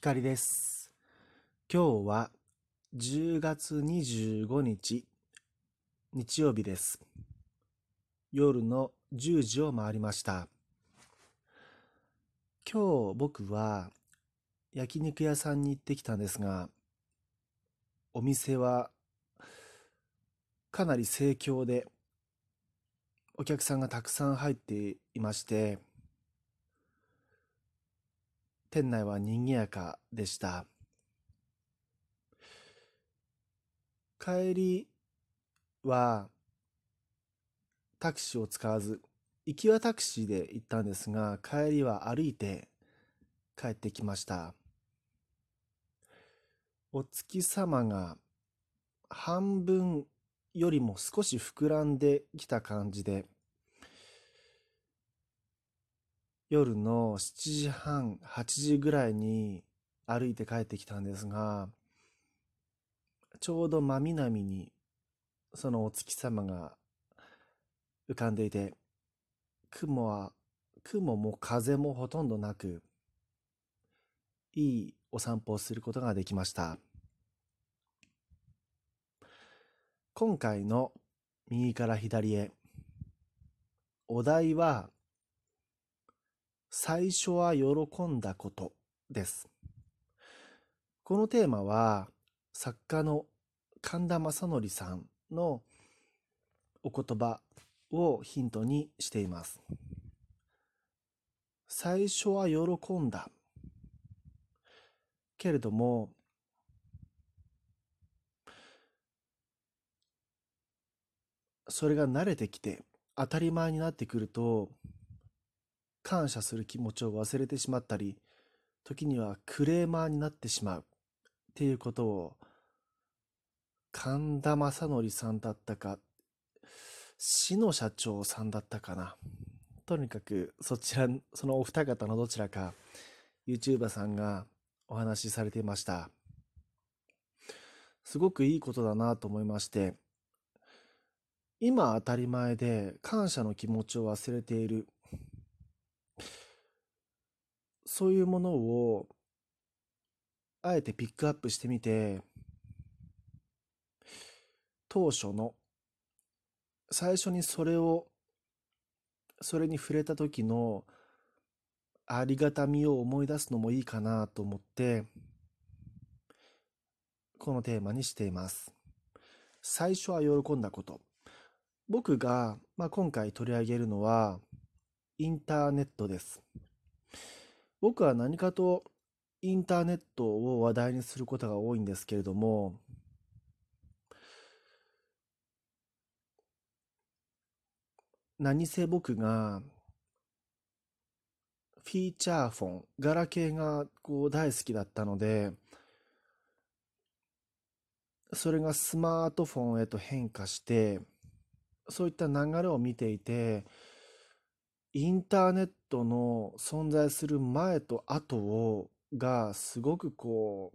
光です。今日は10月25日日曜日です。夜の10時を回りました。今日僕は焼肉屋さんに行ってきたんですが、お店はかなり盛況でお客さんがたくさん入っていまして、店内は賑やかでした。帰りはタクシーを使わず、行きはタクシーで行ったんですが、帰りは歩いて帰ってきました。お月様が半分よりも少し膨らんできた感じで、夜の7時半、8時ぐらいに歩いて帰ってきたんですが、ちょうど真南にそのお月様が浮かんでいて、雲は、雲も風もほとんどなく、いいお散歩をすることができました。今回の右から左へ、お題は、最初は喜んだことです。このテーマは作家の神田正則さんのお言葉をヒントにしています。最初は喜んだ。けれども、それが慣れてきて当たり前になってくると感謝する気持ちを忘れてしまったり、時にはクレーマーになってしまうっていうことを、神田正則さんだったか、市の社長さんだったかな。とにかく、そちら、そのお二方のどちらか、YouTuber さんがお話しされていました。すごくいいことだなと思いまして、今当たり前で感謝の気持ちを忘れているそういうものをあえてピックアップしてみて当初の最初にそれをそれに触れた時のありがたみを思い出すのもいいかなと思ってこのテーマにしています。最初は喜んだこと。僕が、まあ、今回取り上げるのはインターネットです。僕は何かとインターネットを話題にすることが多いんですけれども、何せ僕がフィーチャーフォン、ガラケーがこう大好きだったので、それがスマートフォンへと変化して、そういった流れを見ていて、インターネットの存在する前と後をがすごくこ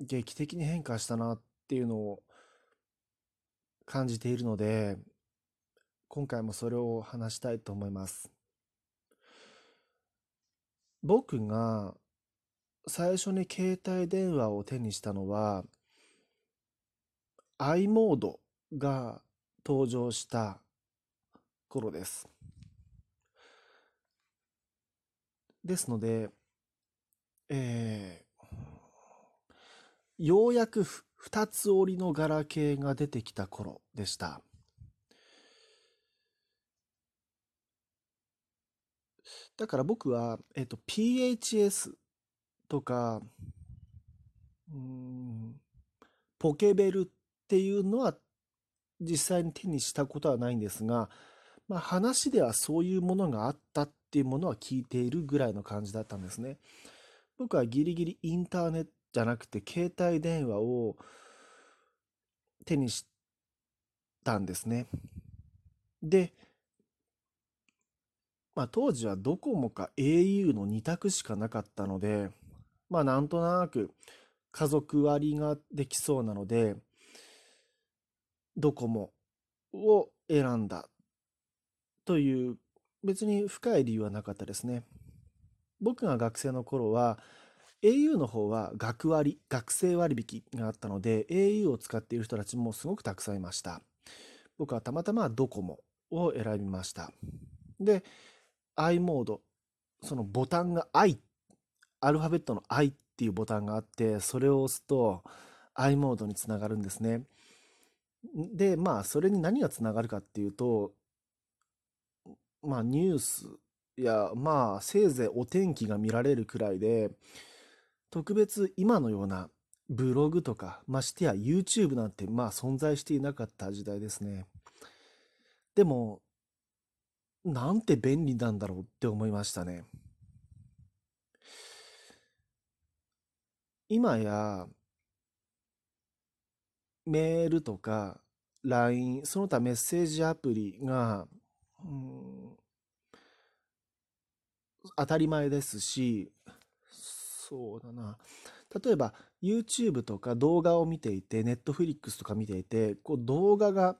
う劇的に変化したなっていうのを感じているので今回もそれを話したいと思います。僕が最初に携帯電話を手にしたのは i モードが登場した頃です。ですので、えー、ようやく二つ折りのガラケーが出てきた頃でした。だから僕は、えっ、と、PHS とか、うん、ポケベルっていうのは実際に手にしたことはないんですが、まあ話ではそういうものがあったっっていうものは聞いているぐらいの感じだったんですね。僕はギリギリインターネットじゃなくて携帯電話を手にしたんですね。で、まあ当時はドコモか au の2択しかなかったので、まあなんとなく家族割ができそうなので、ドコモを選んだという別に深い理由はなかったですね。僕が学生の頃は au の方は学割、学生割引があったので、au を使っている人たちもすごくたくさんいました。僕はたまたまドコモを選びました。で、i モード、そのボタンが i、アルファベットの i っていうボタンがあって、それを押すと i モードにつながるんですね。で、まあ、それに何がつながるかっていうと、まあ、ニュースや、まあ、せいぜいお天気が見られるくらいで、特別今のようなブログとか、ましてや YouTube なんてまあ存在していなかった時代ですね。でも、なんて便利なんだろうって思いましたね。今や、メールとか LINE、その他メッセージアプリが、うん、当たり前ですし、そうだな。例えば YouTube とか動画を見ていて、Netflix とか見ていて、こう動画が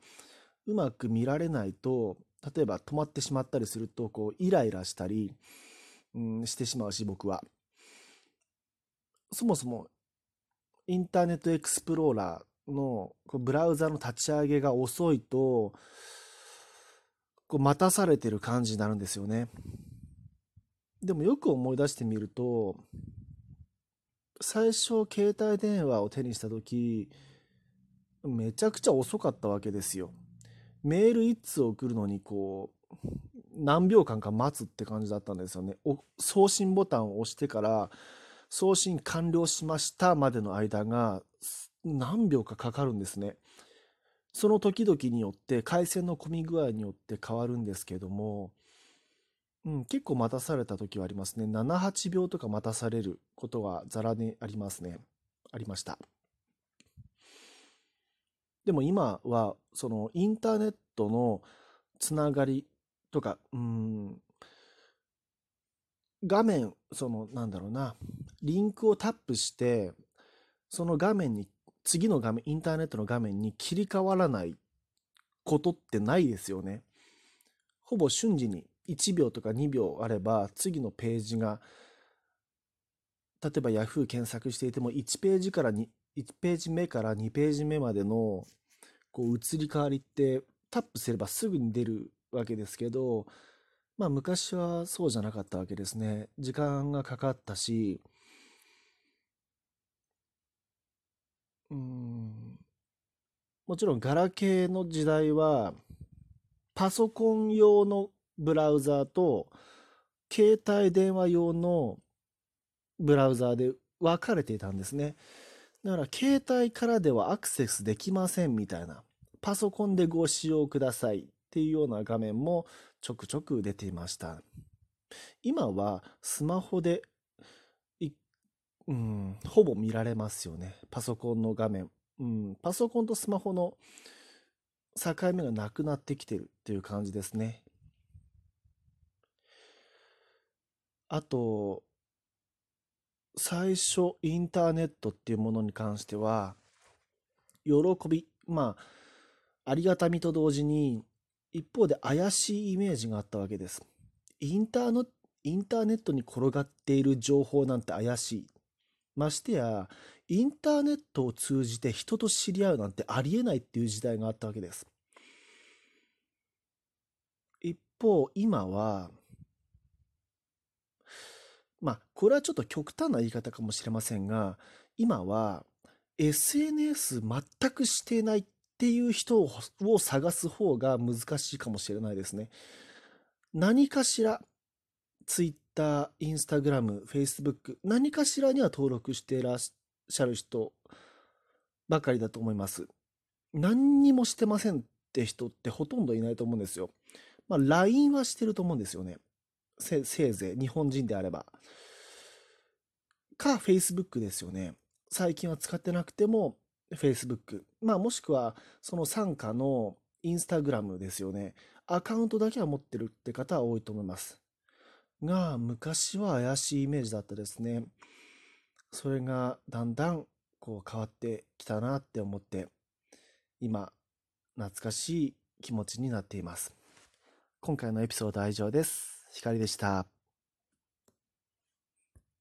うまく見られないと、例えば止まってしまったりすると、こうイライラしたり、うん、してしまうし、僕は。そもそもインターネットエクスプローラーのこうブラウザの立ち上げが遅いと、こう待たされてる感じになるんですよね。でもよく思い出してみると、最初携帯電話を手にした時めちゃくちゃ遅かったわけですよ。メール1通送るのにこう何秒間か待つって感じだったんですよね。送信ボタンを押してから送信完了しましたまでの間が何秒かかかるんですね。その時々によって回線の混み具合によって変わるんですけどもうん、結構待たされた時はありますね。7、8秒とか待たされることはざらにありますね。ありました。でも今は、そのインターネットのつながりとか、うん、画面、その、なんだろうな、リンクをタップして、その画面に、次の画面、インターネットの画面に切り替わらないことってないですよね。ほぼ瞬時に1秒とか2秒あれば次のページが例えば Yahoo! 検索していても1ページから1ページ目から2ページ目までのこう移り変わりってタップすればすぐに出るわけですけどまあ昔はそうじゃなかったわけですね。時間がかかったしうん。もちろんガラケーの時代はパソコン用のブラウザーと携帯電話用のブラウザーで分かれていたんですね。だから携帯からではアクセスできませんみたいなパソコンでご使用くださいっていうような画面もちょくちょく出ていました。今はスマホでうん、ほぼ見られますよね。パソコンの画面。うん、パソコンとスマホの境目がなくなってきてるっていう感じですね。あと、最初、インターネットっていうものに関しては、喜び、まあ、ありがたみと同時に、一方で怪しいイメージがあったわけです。インターのインターネットに転がっている情報なんて怪しい。ましてや、インターネットを通じて人と知り合うなんてありえないっていう時代があったわけです。一方、今は、まあ、これはちょっと極端な言い方かもしれませんが、今は SNS 全くしてないっていう人を探す方が難しいかもしれないですね。何かしら、Twitter、Instagram、Facebook、何かしらには登録していらっしゃる人ばかりだと思います。何にもしてませんって人ってほとんどいないと思うんですよ。まあ、LINE はしてると思うんですよね。せいぜい日本人であれば。か、Facebook ですよね。最近は使ってなくても Facebook。まあもしくはその傘下の Instagram ですよね。アカウントだけは持ってるって方は多いと思います。が、昔は怪しいイメージだったですね。それがだんだんこう変わってきたなって思って、今、懐かしい気持ちになっています。今回のエピソードは以上です。光でした。